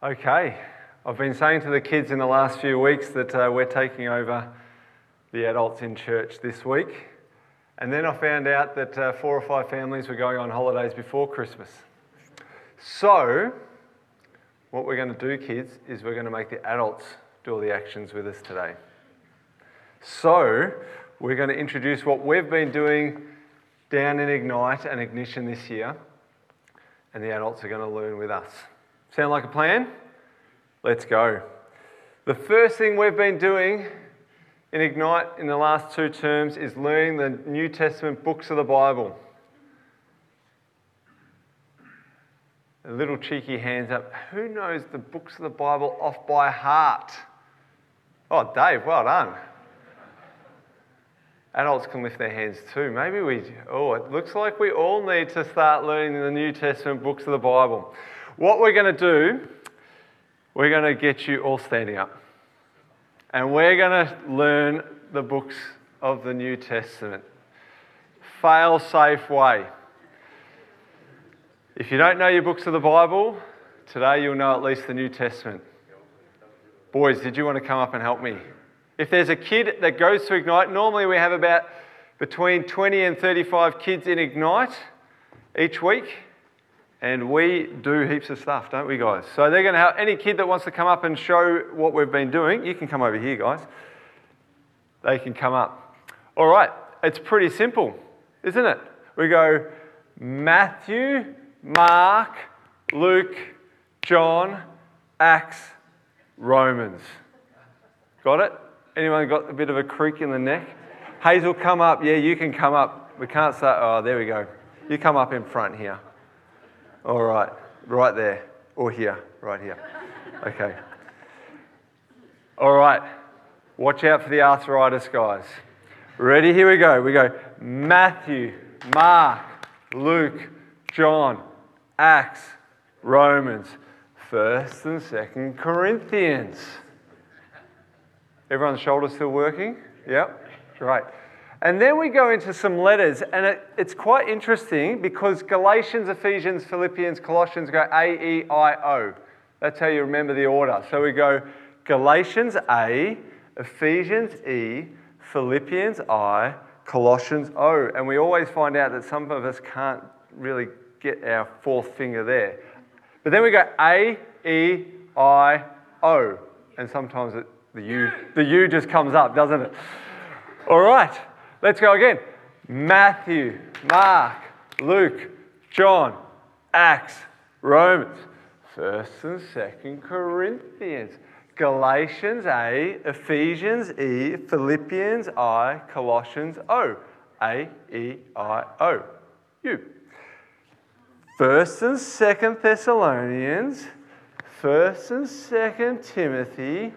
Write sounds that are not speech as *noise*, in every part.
Okay, I've been saying to the kids in the last few weeks that uh, we're taking over the adults in church this week. And then I found out that uh, four or five families were going on holidays before Christmas. So, what we're going to do, kids, is we're going to make the adults do all the actions with us today. So, we're going to introduce what we've been doing down in Ignite and Ignition this year, and the adults are going to learn with us. Sound like a plan? Let's go. The first thing we've been doing in Ignite in the last two terms is learning the New Testament books of the Bible. A little cheeky hands up. Who knows the books of the Bible off by heart? Oh, Dave, well done. Adults can lift their hands too. Maybe we, oh, it looks like we all need to start learning the New Testament books of the Bible. What we're going to do, we're going to get you all standing up. And we're going to learn the books of the New Testament. Fail safe way. If you don't know your books of the Bible, today you'll know at least the New Testament. Boys, did you want to come up and help me? If there's a kid that goes to Ignite, normally we have about between 20 and 35 kids in Ignite each week. And we do heaps of stuff, don't we, guys? So they're going to have any kid that wants to come up and show what we've been doing, you can come over here, guys. They can come up. All right, it's pretty simple, isn't it? We go Matthew, Mark, Luke, John, Acts, Romans. Got it? Anyone got a bit of a creak in the neck? Hazel, come up. Yeah, you can come up. We can't say, Oh, there we go. You come up in front here. All right, right there, or here, right here. Okay. All right, watch out for the arthritis, guys. Ready? Here we go. We go Matthew, Mark, Luke, John, Acts, Romans, 1st and 2nd Corinthians. Everyone's shoulders still working? Yep, right. And then we go into some letters, and it, it's quite interesting because Galatians, Ephesians, Philippians, Colossians go A, E, I, O. That's how you remember the order. So we go Galatians A, Ephesians E, Philippians I, Colossians O. And we always find out that some of us can't really get our fourth finger there. But then we go A, E, I, O. And sometimes it, the U, the U just comes up, doesn't it? All right. Let's go again. Matthew, Mark, Luke, John, Acts, Romans, 1st and 2nd Corinthians, Galatians A, Ephesians E, Philippians I, Colossians O. A, E, I, O. U. 1st and 2nd Thessalonians, 1st and 2nd Timothy,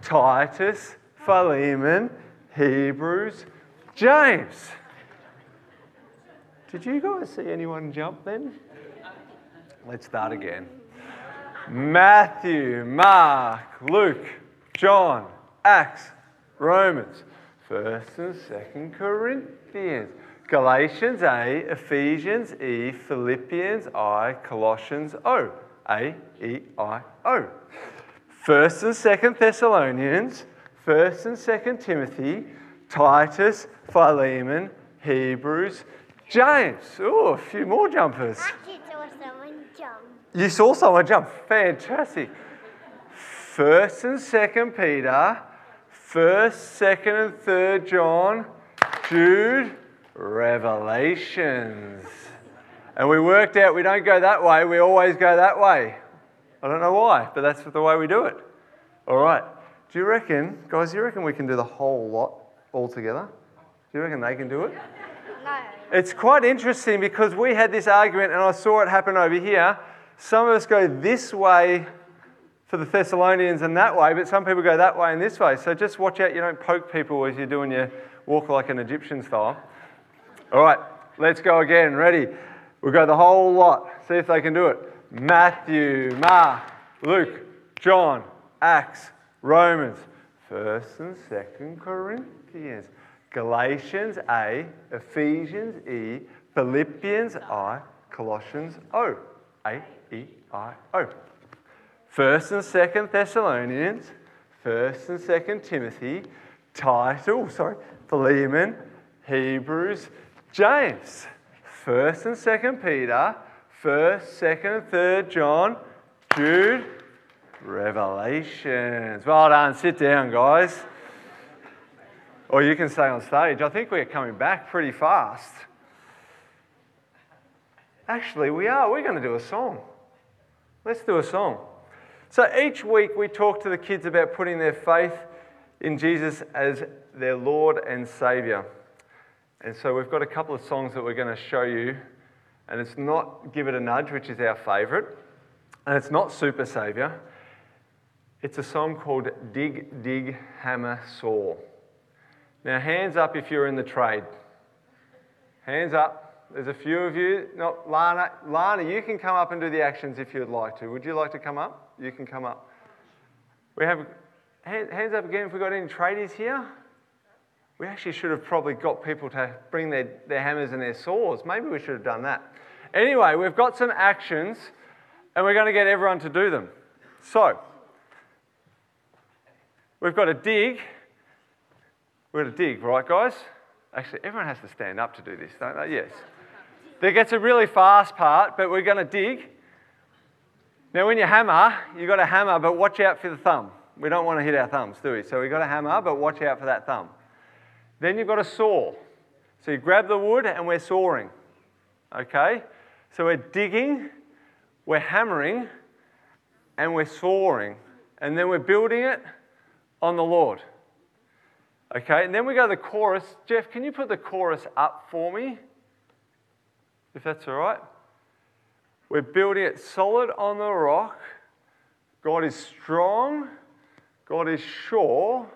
Titus, Philemon, Hebrews, James. Did you guys see anyone jump then? Let's start again. Matthew, Mark, Luke, John, Acts, Romans, 1st and 2nd Corinthians, Galatians A, Ephesians E, Philippians I, Colossians O. A, E, I, O. 1st and 2nd Thessalonians, 1st and 2nd Timothy, Titus, Philemon, Hebrews, James. Oh, a few more jumpers. Saw someone jump. You saw someone jump. Fantastic. First and second Peter, first, second, and third John, Jude, Revelations. And we worked out we don't go that way, we always go that way. I don't know why, but that's the way we do it. All right. Do you reckon, guys, do you reckon we can do the whole lot all together? Do you reckon they can do it? No. It's quite interesting because we had this argument and I saw it happen over here. Some of us go this way for the Thessalonians and that way, but some people go that way and this way. So just watch out you don't poke people as you're doing your walk like an Egyptian style. All right, let's go again. Ready? We'll go the whole lot. See if they can do it. Matthew, Mark, Luke, John, Acts, Romans, 1st and 2nd Corinthians, Galatians A, Ephesians E, Philippians I, Colossians O. A, E, I, O. First and Second Thessalonians, First and Second Timothy, Title, sorry, Philemon, Hebrews, James, First and Second Peter, First, Second, and Third John, Jude, Revelations. Well done. Sit down, guys. Or you can stay on stage. I think we're coming back pretty fast. Actually, we are. We're going to do a song. Let's do a song. So each week we talk to the kids about putting their faith in Jesus as their Lord and Savior. And so we've got a couple of songs that we're going to show you. And it's not Give It a Nudge, which is our favourite. And it's not Super Saviour. It's a song called Dig, Dig, Hammer, Saw. Now, hands up if you're in the trade. Hands up. There's a few of you. Not Lana. Lana, you can come up and do the actions if you'd like to. Would you like to come up? You can come up. We have hands up again if we've got any tradies here. We actually should have probably got people to bring their, their hammers and their saws. Maybe we should have done that. Anyway, we've got some actions and we're going to get everyone to do them. So, we've got a dig. We're going to dig, right, guys? Actually, everyone has to stand up to do this, don't they? Yes. There gets a really fast part, but we're going to dig. Now, when you hammer, you've got a hammer, but watch out for the thumb. We don't want to hit our thumbs, do we? So we've got a hammer, but watch out for that thumb. Then you've got a saw. So you grab the wood and we're sawing. Okay? So we're digging, we're hammering, and we're sawing. And then we're building it on the Lord. Okay, and then we go to the chorus. Jeff, can you put the chorus up for me? If that's all right. We're building it solid on the rock. God is strong. God is sure.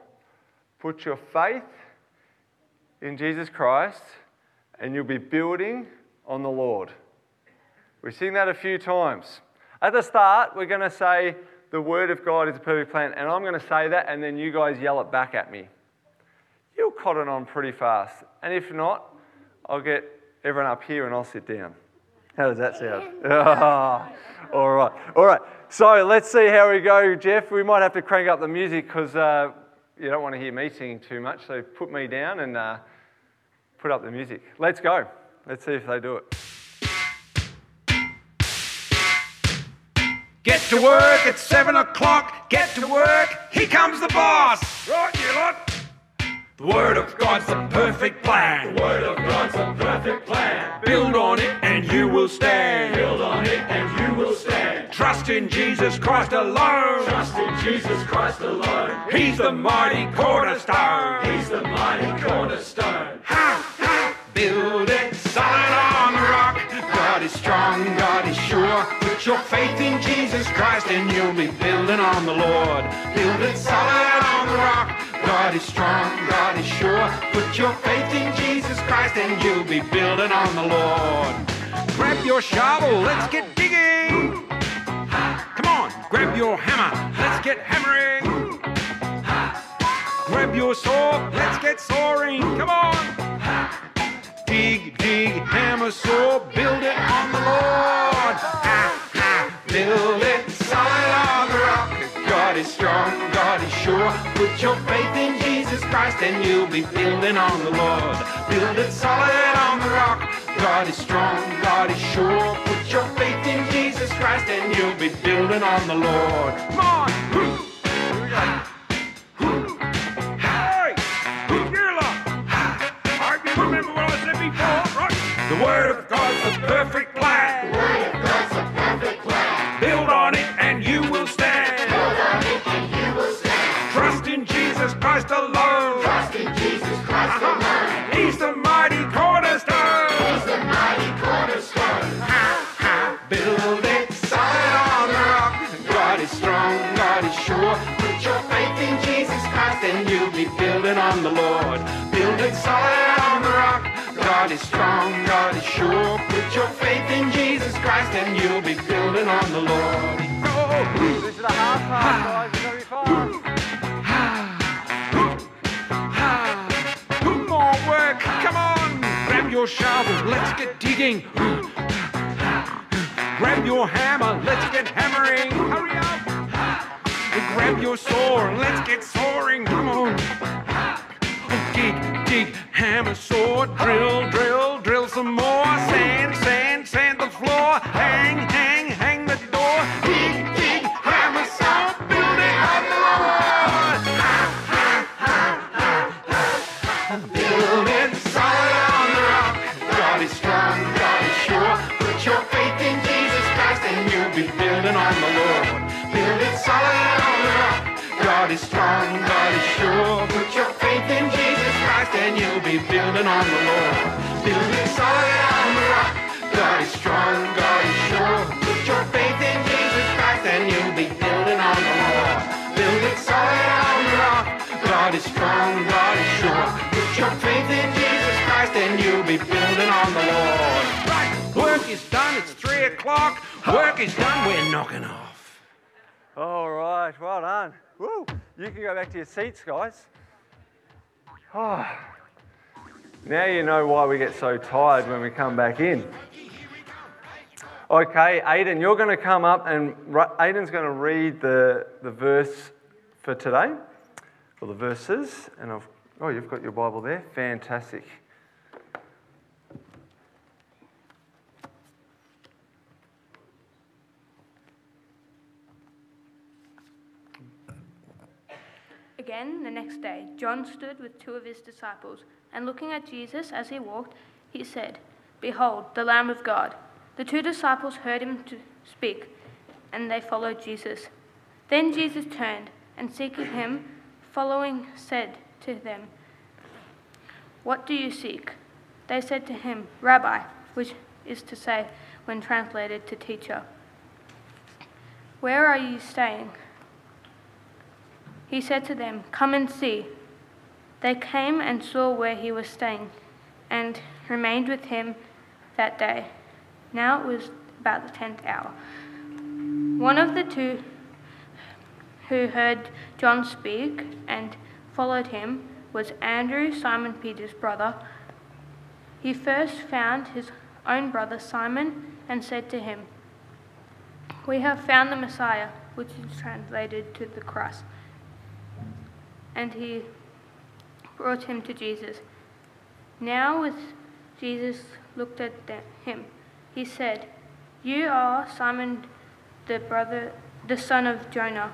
Put your faith in Jesus Christ, and you'll be building on the Lord. We sing that a few times. At the start, we're going to say, The Word of God is a perfect plan. And I'm going to say that, and then you guys yell it back at me. You'll cotton on pretty fast. And if not, I'll get everyone up here and I'll sit down. How does that sound? *laughs* all right. All right. So let's see how we go, Jeff. We might have to crank up the music because uh, you don't want to hear me singing too much. So put me down and uh, put up the music. Let's go. Let's see if they do it. Get to work at seven o'clock. Get to work. Here comes the boss. Right, you lot. The Word of God's a perfect plan. The Word of God's a perfect plan. Build on it and you will stand. Build on it and you will stand. Trust in Jesus Christ alone. Trust in Jesus Christ alone. He's the mighty cornerstone. He's the mighty cornerstone. Ha, ha. Build it solid on the rock. God is strong, God is sure. Put your faith in Jesus Christ and you'll be building on the Lord. Build it solid on the rock. God is strong, God is sure. Put your faith in Jesus Christ and you'll be building on the Lord. Grab your shovel, let's get digging. Come on, grab your hammer, let's get hammering. Grab your saw, let's get sawing. Come on. Dig, dig, hammer, saw, build it on the Lord. Build it solid on the rock. God is strong, God is sure. Put your faith in Jesus Christ and you'll be building on the Lord. Build it solid on the rock. God is strong, God is sure. Put your faith in Jesus Christ and you'll be building on the Lord. Come on. Before, right? The Word of God's a perfect God is strong, God is sure. Put your faith in Jesus Christ and you'll be building on the Lord. Go! This is the hard part, guys. More work, come on! Grab your shovel, let's get digging. Grab your hammer, let's get hammering. Hurry up! grab your sword let's get soaring. Come on. Dig, dig, hammer, sword, drill, drill, drill some more. Sand and you'll be building on the Lord. Building solid on the rock. God is strong, God is sure. Put your faith in Jesus Christ and you'll be building on the Lord. Building solid on the rock. God is strong, God is sure. Put your faith in Jesus Christ and you'll be building on the Lord. Right, work is done, it's three o'clock. Work is done, we're knocking off. All right, well done. Woo! You can go back to your seats, guys. Oh. Now you know why we get so tired when we come back in. Okay, Aiden, you're going to come up and Aiden's going to read the, the verse for today, or the verses. And I've, oh, you've got your Bible there. Fantastic. Again, the next day, John stood with two of his disciples, and looking at Jesus as he walked, he said, Behold, the Lamb of God. The two disciples heard him speak, and they followed Jesus. Then Jesus turned, and seeking him, following, said to them, What do you seek? They said to him, Rabbi, which is to say, when translated to teacher. Where are you staying? He said to them, Come and see. They came and saw where he was staying, and remained with him that day. Now it was about the tenth hour. One of the two who heard John speak and followed him was Andrew, Simon Peter's brother. He first found his own brother Simon and said to him, We have found the Messiah, which is translated to the Christ and he brought him to Jesus. Now, as Jesus looked at him, he said, "You are Simon, the brother, the son of Jonah.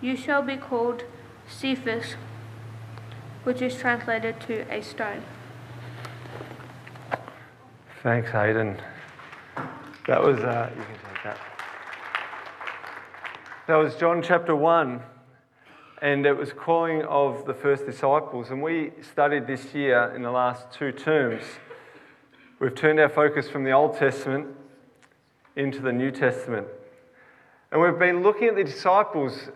You shall be called Cephas, which is translated to a stone." Thanks, Hayden. That was, uh, you can take that. That was John chapter 1, and it was calling of the first disciples. And we studied this year in the last two terms. We've turned our focus from the Old Testament into the New Testament. And we've been looking at the disciples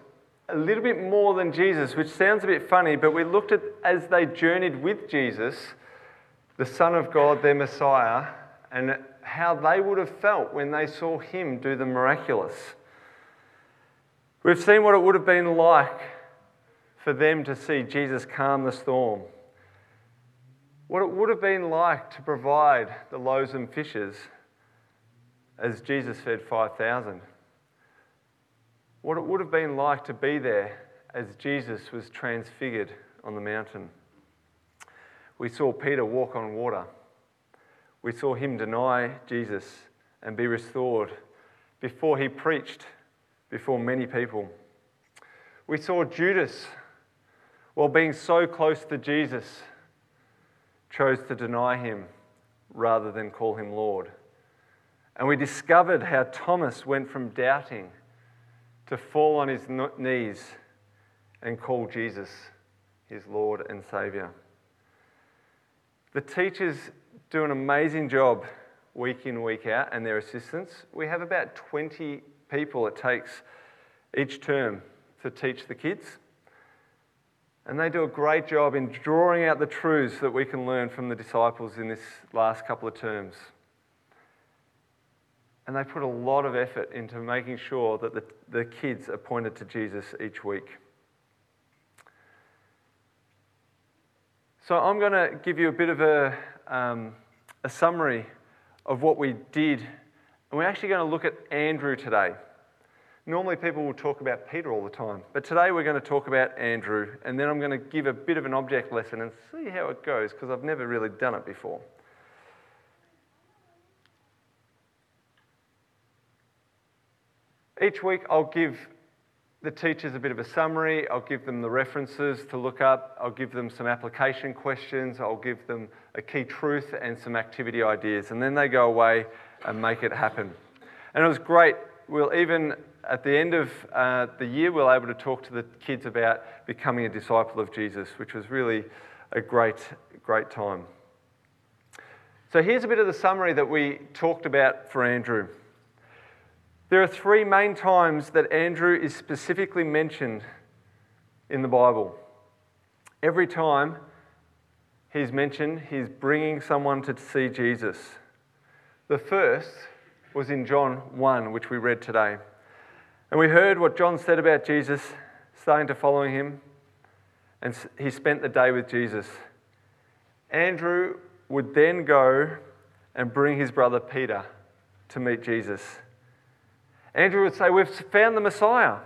a little bit more than Jesus, which sounds a bit funny, but we looked at as they journeyed with Jesus, the Son of God, their Messiah, and how they would have felt when they saw him do the miraculous. We've seen what it would have been like for them to see Jesus calm the storm. What it would have been like to provide the loaves and fishes as Jesus fed 5,000. What it would have been like to be there as Jesus was transfigured on the mountain. We saw Peter walk on water. We saw him deny Jesus and be restored before he preached before many people. We saw Judas, while being so close to Jesus, chose to deny him rather than call him Lord. And we discovered how Thomas went from doubting to fall on his knees and call Jesus his Lord and Saviour. The teachers do an amazing job week in, week out, and their assistants. We have about 20 people it takes each term to teach the kids. And they do a great job in drawing out the truths that we can learn from the disciples in this last couple of terms. And they put a lot of effort into making sure that the, the kids are pointed to Jesus each week. So I'm going to give you a bit of a, um, a summary of what we did. And we're actually going to look at Andrew today. Normally, people will talk about Peter all the time, but today we're going to talk about Andrew, and then I'm going to give a bit of an object lesson and see how it goes because I've never really done it before. Each week, I'll give the teachers a bit of a summary, I'll give them the references to look up, I'll give them some application questions, I'll give them a key truth and some activity ideas, and then they go away and make it happen. And it was great. We'll even, at the end of uh, the year, we'll able to talk to the kids about becoming a disciple of Jesus, which was really a great, great time. So here's a bit of the summary that we talked about for Andrew. There are three main times that Andrew is specifically mentioned in the Bible. Every time he's mentioned, he's bringing someone to see Jesus. The first was in John 1, which we read today. And we heard what John said about Jesus, starting to follow him, and he spent the day with Jesus. Andrew would then go and bring his brother Peter to meet Jesus. Andrew would say, We've found the Messiah.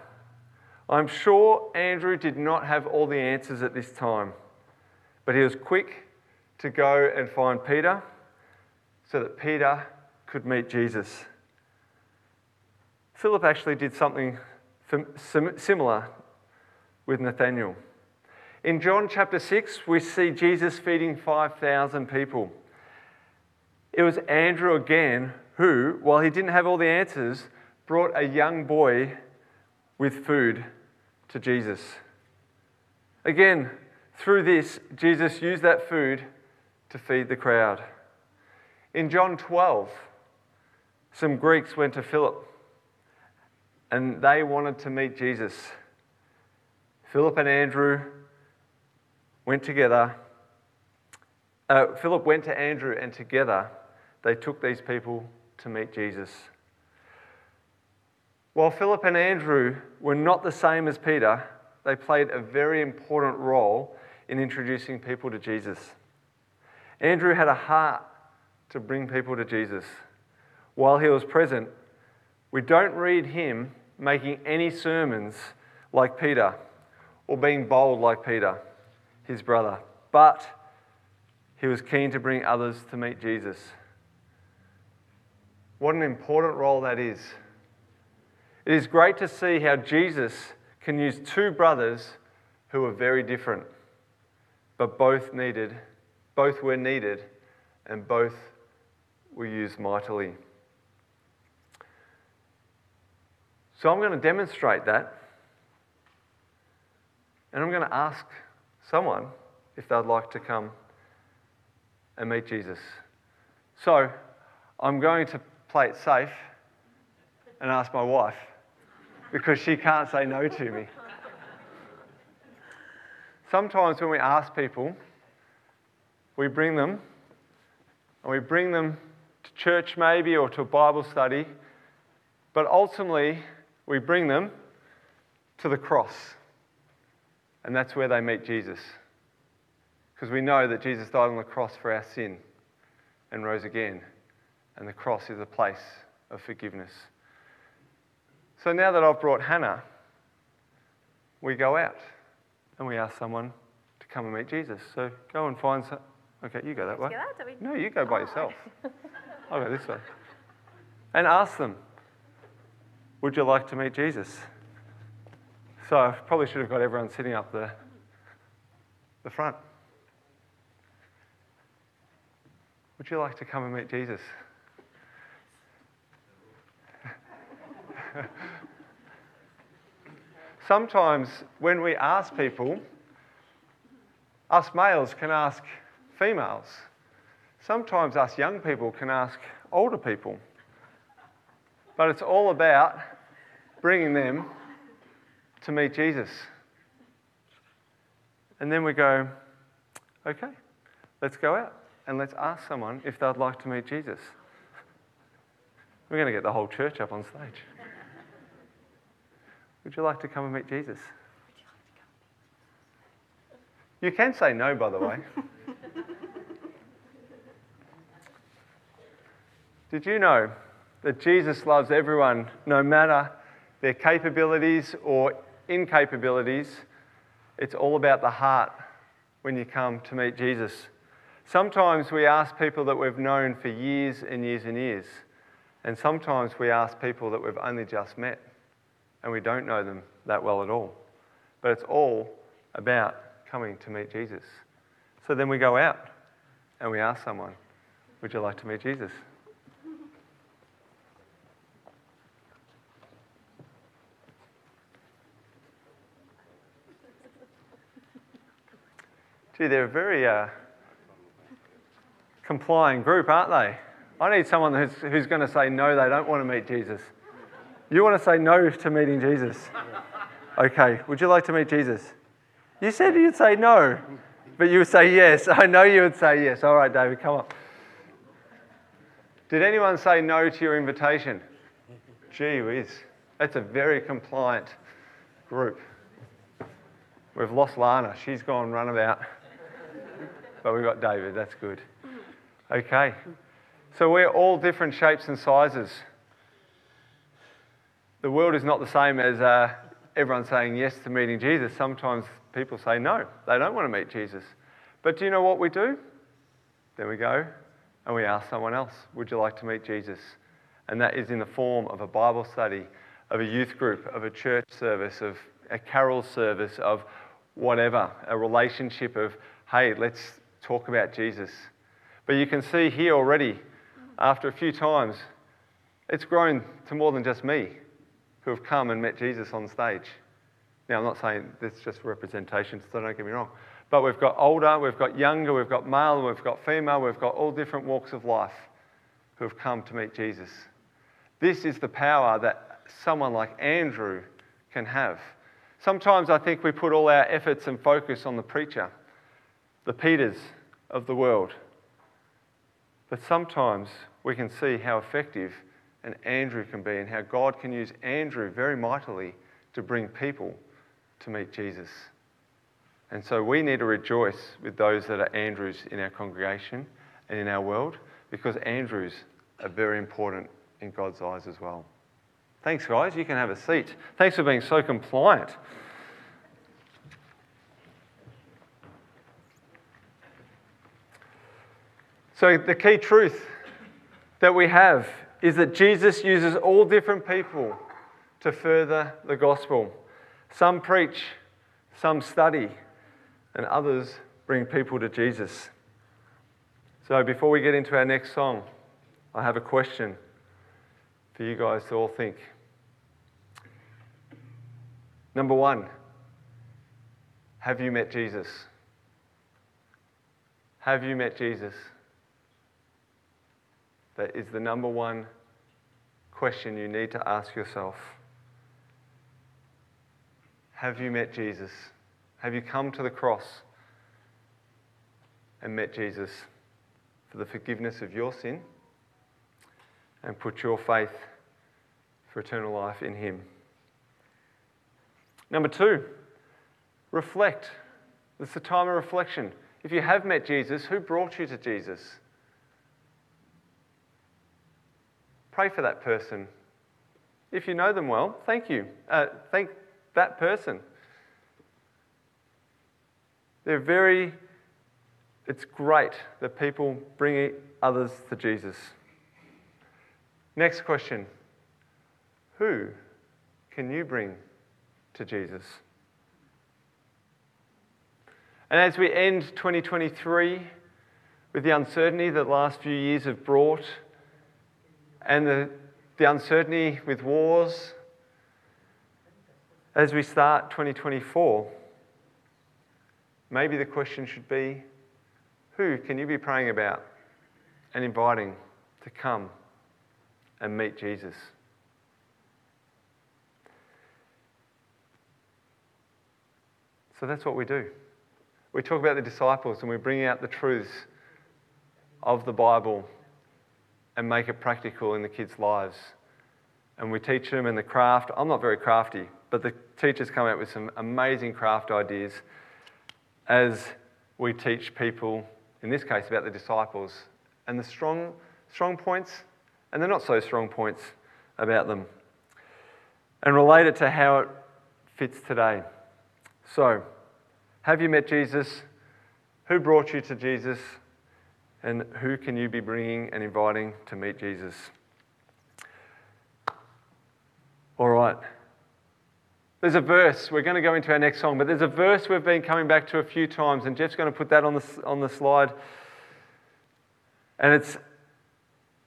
I'm sure Andrew did not have all the answers at this time, but he was quick to go and find Peter so that Peter could meet Jesus. Philip actually did something similar with Nathanael. In John chapter 6, we see Jesus feeding 5,000 people. It was Andrew again who, while he didn't have all the answers, brought a young boy with food to Jesus. Again, through this, Jesus used that food to feed the crowd. In John 12, some Greeks went to Philip and they wanted to meet Jesus. Philip and Andrew went together. Uh, Philip went to Andrew, and together they took these people to meet Jesus. While Philip and Andrew were not the same as Peter, they played a very important role in introducing people to Jesus. Andrew had a heart to bring people to Jesus. While he was present, we don't read him making any sermons like Peter or being bold like Peter, his brother, but he was keen to bring others to meet Jesus. What an important role that is. It is great to see how Jesus can use two brothers who are very different, but both needed, both were needed, and both were used mightily. So I'm going to demonstrate that, and I'm going to ask someone if they'd like to come and meet Jesus. So I'm going to play it safe and ask my wife because she can't say no to me. Sometimes when we ask people, we bring them, and we bring them to church maybe or to a Bible study, but ultimately we bring them to the cross. And that's where they meet Jesus. Because we know that Jesus died on the cross for our sin and rose again. And the cross is a place of forgiveness. So now that I've brought Hannah, we go out and we ask someone to come and meet Jesus. So go and find some. Okay, you go that way. No, you go by yourself. *laughs* I'll go this way. And ask them, would you like to meet Jesus? So I probably should have got everyone sitting up the, the front. Would you like to come and meet Jesus? *laughs* Sometimes when we ask people, us males can ask females. Sometimes us young people can ask older people. But it's all about bringing them to meet Jesus. And then we go, okay, let's go out and let's ask someone if they'd like to meet Jesus. We're going to get the whole church up on stage. Would you like to come and meet Jesus? You can say no, by the way. *laughs* Did you know that Jesus loves everyone, no matter their capabilities or incapabilities. It's all about the heart when you come to meet Jesus. Sometimes we ask people that we've known for years and years and years, and sometimes we ask people that we've only just met and we don't know them that well at all. But it's all about coming to meet Jesus. So then we go out and we ask someone, Would you like to meet Jesus? Gee, they're a very uh, complying group, aren't they? I need someone who's, who's going to say no, they don't want to meet Jesus. You want to say no to meeting Jesus? Okay, would you like to meet Jesus? You said you'd say no, but you would say yes. *laughs* I know you would say yes. All right, David, come on. Did anyone say no to your invitation? Gee whiz, that's a very compliant group. We've lost Lana. She's gone runabout. But we've got David. That's good. Okay. So we're all different shapes and sizes. The world is not the same as uh, everyone saying yes to meeting Jesus. Sometimes people say no, they don't want to meet Jesus. But do you know what we do? Then we go and we ask someone else, Would you like to meet Jesus? And that is in the form of a Bible study, of a youth group, of a church service, of a carol service, of whatever, a relationship of, hey, let's talk about Jesus. But you can see here already, after a few times, it's grown to more than just me who have come and met Jesus on stage. Now, I'm not saying this is just representation, so don't get me wrong. But we've got older, we've got younger, we've got male, we've got female, we've got all different walks of life who have come to meet Jesus. This is the power that someone like Andrew can have. Sometimes I think we put all our efforts and focus on the preacher, the Peters of the world. But sometimes we can see how effective an Andrew can be and how God can use Andrew very mightily to bring people to meet Jesus. And so we need to rejoice with those that are Andrews in our congregation and in our world because Andrews are very important in God's eyes as well. Thanks, guys. You can have a seat. Thanks for being so compliant. So, the key truth that we have is that Jesus uses all different people to further the gospel. Some preach, some study, and others bring people to Jesus. So, before we get into our next song, I have a question for you guys to all think. Number one, have you met Jesus? Have you met Jesus? That is the number one question you need to ask yourself. Have you met Jesus? Have you come to the cross and met Jesus for the forgiveness of your sin and put your faith for eternal life in Him? Number two, reflect. It's a time of reflection. If you have met Jesus, who brought you to Jesus? Pray for that person. If you know them well, thank you. Uh, thank that person. They're very, it's great that people bring others to Jesus. Next question Who can you bring to Jesus? And as we end 2023 with the uncertainty that the last few years have brought, and the, the uncertainty with wars as we start 2024, maybe the question should be who can you be praying about and inviting to come and meet Jesus? So that's what we do. We talk about the disciples and we bring out the truths of the Bible and make it practical in the kids' lives. And we teach them in the craft. I'm not very crafty, but the teachers come out with some amazing craft ideas as we teach people, in this case, about the disciples and the strong, strong points and the not so strong points about them. and relate it to how it fits today. So, have you met Jesus? Who brought you to Jesus? And who can you be bringing and inviting to meet Jesus? All right. There's a verse, we're going to go into our next song, but there's a verse we've been coming back to a few times, and Jeff's going to put that on the, on the slide. And it's,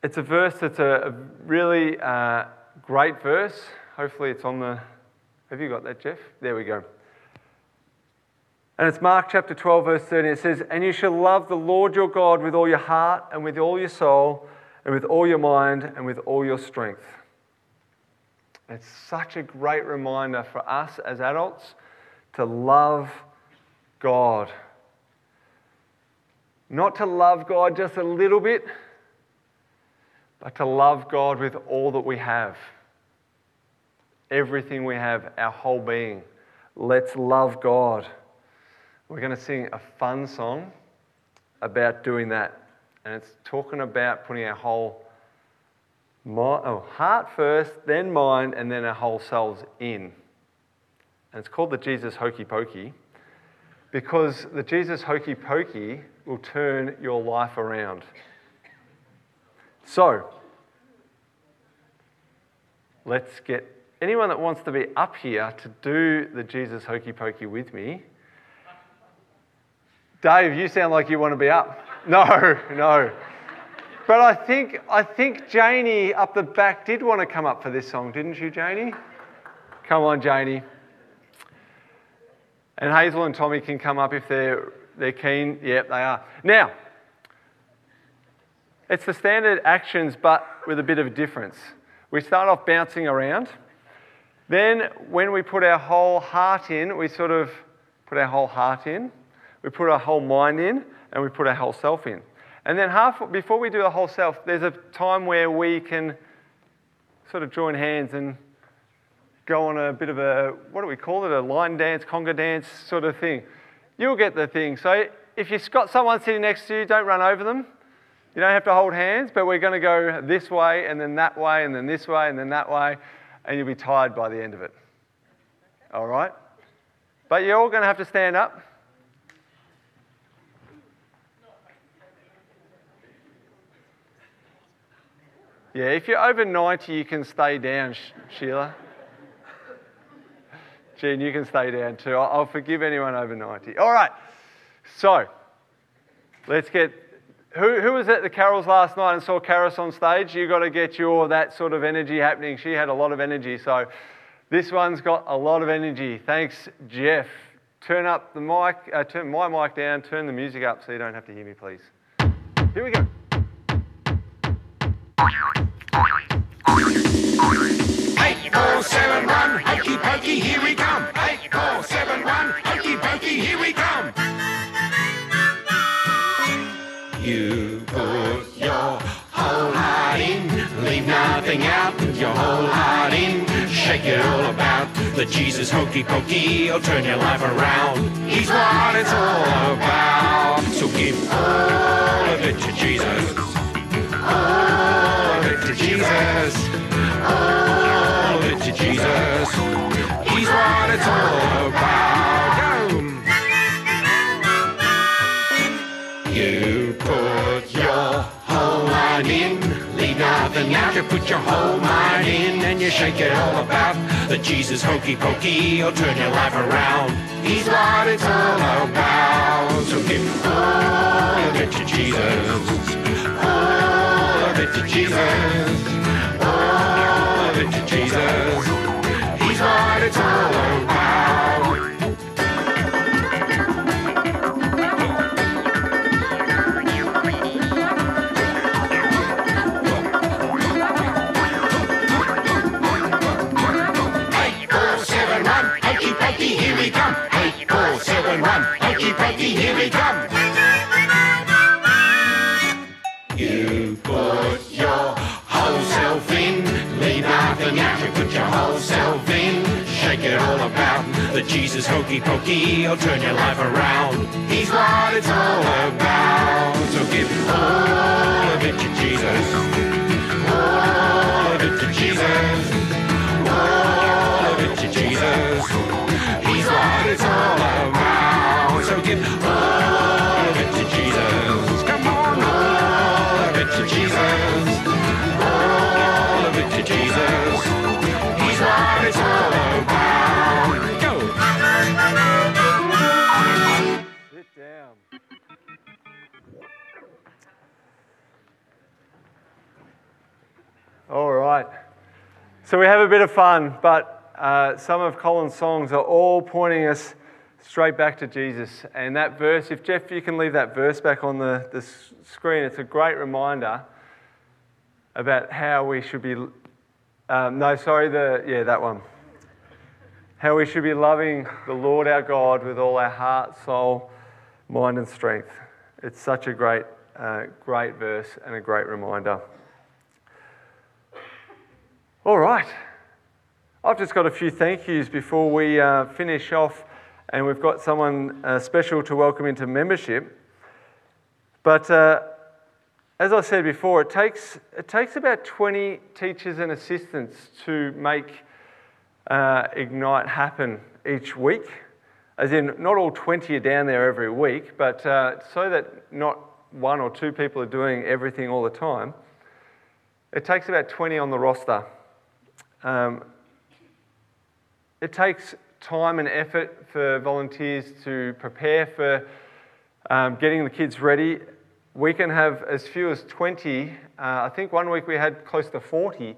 it's a verse that's a, a really uh, great verse. Hopefully, it's on the. Have you got that, Jeff? There we go. And it's Mark chapter 12, verse 30. It says, And you shall love the Lord your God with all your heart, and with all your soul, and with all your mind, and with all your strength. It's such a great reminder for us as adults to love God. Not to love God just a little bit, but to love God with all that we have. Everything we have, our whole being. Let's love God. We're going to sing a fun song about doing that. And it's talking about putting our whole mind, oh, heart first, then mind, and then our whole selves in. And it's called the Jesus Hokey Pokey because the Jesus Hokey Pokey will turn your life around. So, let's get anyone that wants to be up here to do the Jesus Hokey Pokey with me. Dave, you sound like you want to be up. *laughs* No, no. But I think, I think Janie up the back did want to come up for this song, didn't you, Janie? Come on, Janie. And Hazel and Tommy can come up if they're, they're keen. Yep, they are. Now, it's the standard actions, but with a bit of a difference. We start off bouncing around. Then, when we put our whole heart in, we sort of put our whole heart in, we put our whole mind in, and we put our whole self in. And then half before we do the whole self, there's a time where we can sort of join hands and go on a bit of a what do we call it? A line dance, conga dance sort of thing. You'll get the thing. So if you've got someone sitting next to you, don't run over them. You don't have to hold hands, but we're going to go this way and then that way and then this way and then that way, and you'll be tired by the end of it. All right? But you're all going to have to stand up. Yeah, if you're over 90, you can stay down, Sheila. Jean, you can stay down too. I'll forgive anyone over 90. All right, so let's get. Who, who was at the carols last night and saw Karis on stage? You've got to get your that sort of energy happening. She had a lot of energy, so this one's got a lot of energy. Thanks, Jeff. Turn up the mic, uh, turn my mic down, turn the music up so you don't have to hear me, please. Here we go. Eight, four, seven, one, hokey pokey, here we come. Eight, four, seven, one, hokey pokey, here we come. You put your whole heart in, leave nothing out, your whole heart in, shake it all about. The Jesus hokey pokey will turn your life around. He's what it's all about. So give all of it to Jesus. All Jesus. Oh, all of it to Jesus. He's what it's all about. You put your whole mind in, leave nothing out. You put your whole mind in and you shake it all about. The Jesus hokey pokey will turn your life around. He's what it's all about. So give all of it to Jesus. All of it to Jesus. Jesus hokey pokey he'll turn your life around. He's what it's all about. So give all of it to Jesus. All of it to Jesus. All of it to Jesus. All right. So we have a bit of fun, but uh, some of Colin's songs are all pointing us straight back to Jesus. And that verse, if Jeff, you can leave that verse back on the, the screen, it's a great reminder about how we should be. Um, no, sorry, the yeah, that one. How we should be loving the Lord our God with all our heart, soul, mind, and strength. It's such a great, uh, great verse and a great reminder. All right. I've just got a few thank yous before we uh, finish off, and we've got someone uh, special to welcome into membership. But uh, as I said before, it takes, it takes about 20 teachers and assistants to make uh, Ignite happen each week. As in, not all 20 are down there every week, but uh, so that not one or two people are doing everything all the time, it takes about 20 on the roster. Um, it takes time and effort for volunteers to prepare for um, getting the kids ready. We can have as few as 20. Uh, I think one week we had close to 40.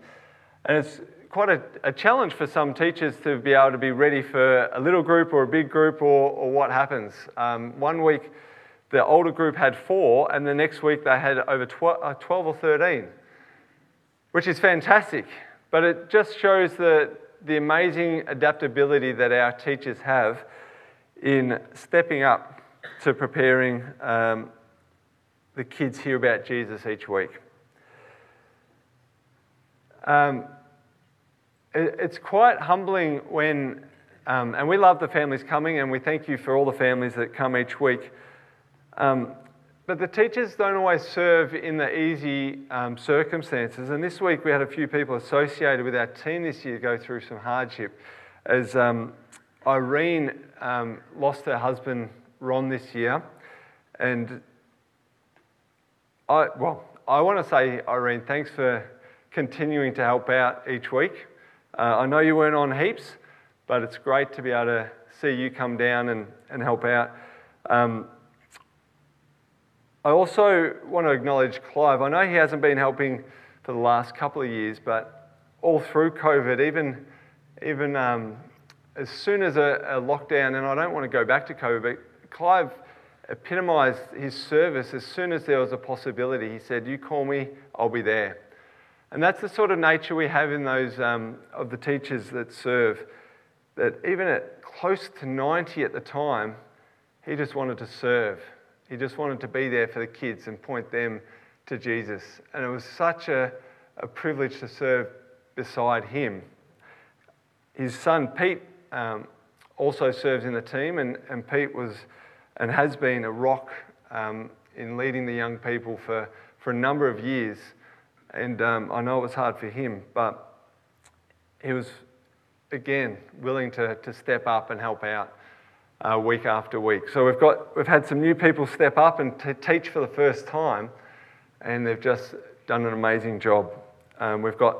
And it's quite a, a, challenge for some teachers to be able to be ready for a little group or a big group or, or what happens. Um, one week the older group had four, and the next week they had over 12, uh, 12 or 13, which is fantastic. But it just shows the, the amazing adaptability that our teachers have in stepping up to preparing um, the kids hear about Jesus each week. Um, it's quite humbling when, um, and we love the families coming, and we thank you for all the families that come each week. Um, but the teachers don't always serve in the easy um, circumstances. And this week we had a few people associated with our team this year go through some hardship. As um, Irene um, lost her husband Ron this year, and I well, I want to say Irene, thanks for continuing to help out each week. Uh, I know you weren't on heaps, but it's great to be able to see you come down and, and help out. Um, I also want to acknowledge Clive. I know he hasn't been helping for the last couple of years, but all through COVID, even, even um, as soon as a, a, lockdown, and I don't want to go back to COVID, but Clive epitomised his service as soon as there was a possibility. He said, You call me, I'll be there. And that's the sort of nature we have in those um, of the teachers that serve. That even at close to 90 at the time, he just wanted to serve. He just wanted to be there for the kids and point them to Jesus. And it was such a, a privilege to serve beside him. His son Pete um, also serves in the team, and, and Pete was and has been a rock um, in leading the young people for, for a number of years. And um, I know it was hard for him, but he was, again, willing to, to step up and help out uh, week after week. So we've, got, we've had some new people step up and t- teach for the first time, and they've just done an amazing job. Um, we've got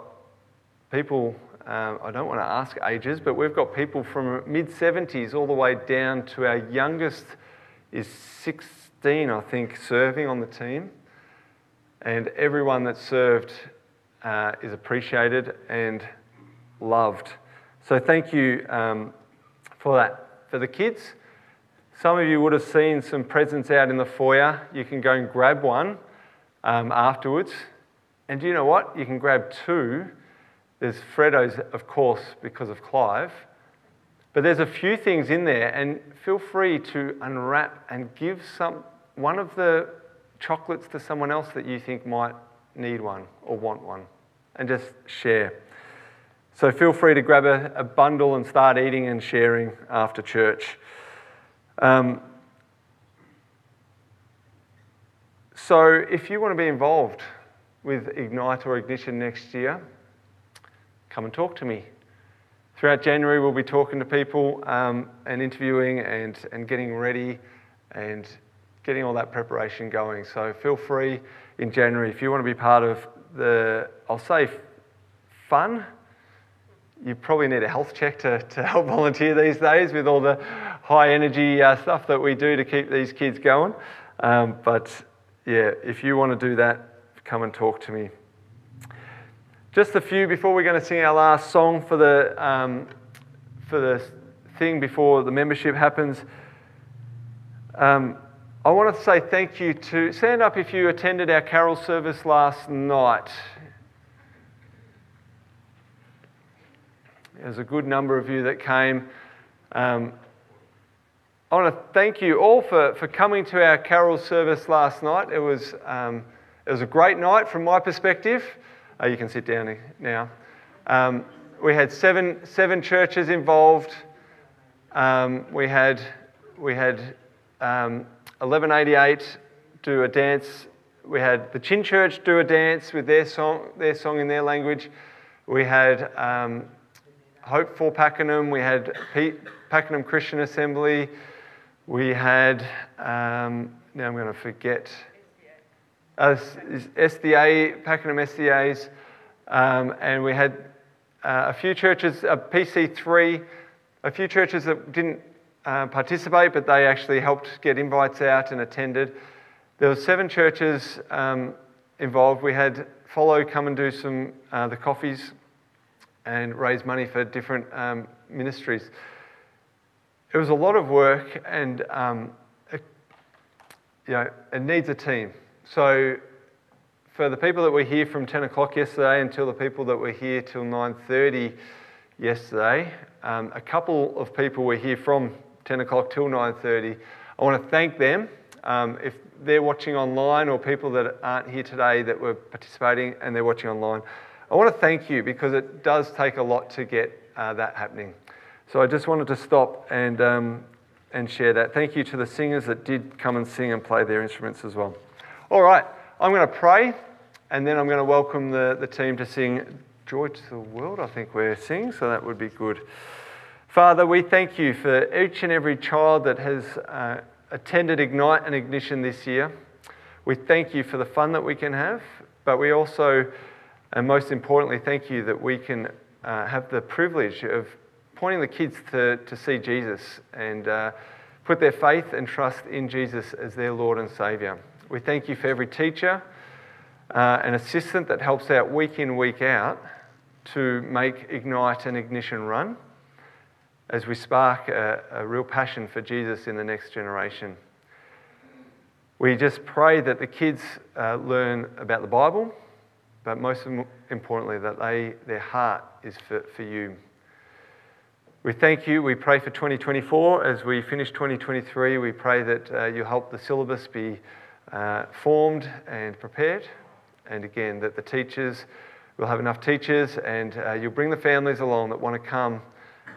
people, um, I don't want to ask ages, but we've got people from mid 70s all the way down to our youngest is 16, I think, serving on the team. And everyone that served uh, is appreciated and loved. So thank you um, for that. For the kids, some of you would have seen some presents out in the foyer. You can go and grab one um, afterwards. And do you know what? You can grab two. There's Freddo's, of course, because of Clive. But there's a few things in there, and feel free to unwrap and give some, one of the chocolates to someone else that you think might need one or want one, and just share. So feel free to grab a, a bundle and start eating and sharing after church. Um, so if you want to be involved with Ignite or Ignition next year, come and talk to me throughout January, we'll be talking to people um, and interviewing and, and getting ready and getting all that preparation going. So feel free in January if you want to be part of the, I'll say, fun. You probably need a health check to, to help *laughs* volunteer these days with all the high energy uh, stuff that we do to keep these kids going. Um, but yeah, if you want to do that, come and talk to me. Just a few before we're going to sing our last song for the, um, for the thing before the membership happens. Um, I want to say thank you to stand up if you attended our carol service last night. There's a good number of you that came. Um, I want to thank you all for, for coming to our carol service last night. It was, um, it was a great night from my perspective. Uh, you can sit down now. Um, we had seven, seven churches involved. Um, we had, we had 1188 um, do a dance. We had the Chin Church do a dance with their song, their song in their language. We had um, Hope for Pakenham. We had Pakenham Christian Assembly. We had, um, now I'm going to forget, uh, SDA, Pakenham SDAs, um, and we had uh, a few churches, uh, PC3, a few churches that didn't uh, participate, but they actually helped get invites out and attended. There were seven churches um, involved. We had Follow come and do some uh, the coffees and raise money for different um, ministries. It was a lot of work, and um, it, you know, it needs a team. So, for the people that were here from 10 o'clock yesterday until the people that were here till 9:30 yesterday, um, a couple of people were here from 10 o'clock till 9:30. I want to thank them. Um, if they're watching online or people that aren't here today that were participating and they're watching online, I want to thank you because it does take a lot to get uh, that happening. So I just wanted to stop and, um, and share that. Thank you to the singers that did come and sing and play their instruments as well. All right, I'm going to pray and then I'm going to welcome the, the team to sing Joy to the World, I think we're singing, so that would be good. Father, we thank you for each and every child that has uh, attended Ignite and Ignition this year. We thank you for the fun that we can have, but we also and most importantly, thank you that we can uh, have the privilege of pointing the kids to, to see Jesus and uh, put their faith and trust in Jesus as their Lord and Saviour. We thank you for every teacher uh, and assistant that helps out week in, week out to make Ignite and Ignition run as we spark a, a real passion for Jesus in the next generation. We just pray that the kids uh, learn about the Bible but most importantly, that they, their heart is for, for you. We thank you. We pray for 2024. As we finish 2023, we pray that uh, you help the syllabus be uh, formed and prepared. And again, that the teachers will have enough teachers and uh, you'll bring the families along that want to come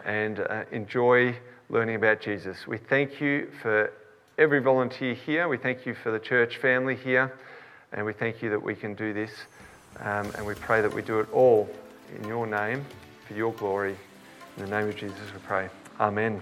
and uh, enjoy learning about Jesus. We thank you for every volunteer here. We thank you for the church family here. And we thank you that we can do this. Um, and we pray that we do it all in your name, for your glory. In the name of Jesus, we pray. Amen.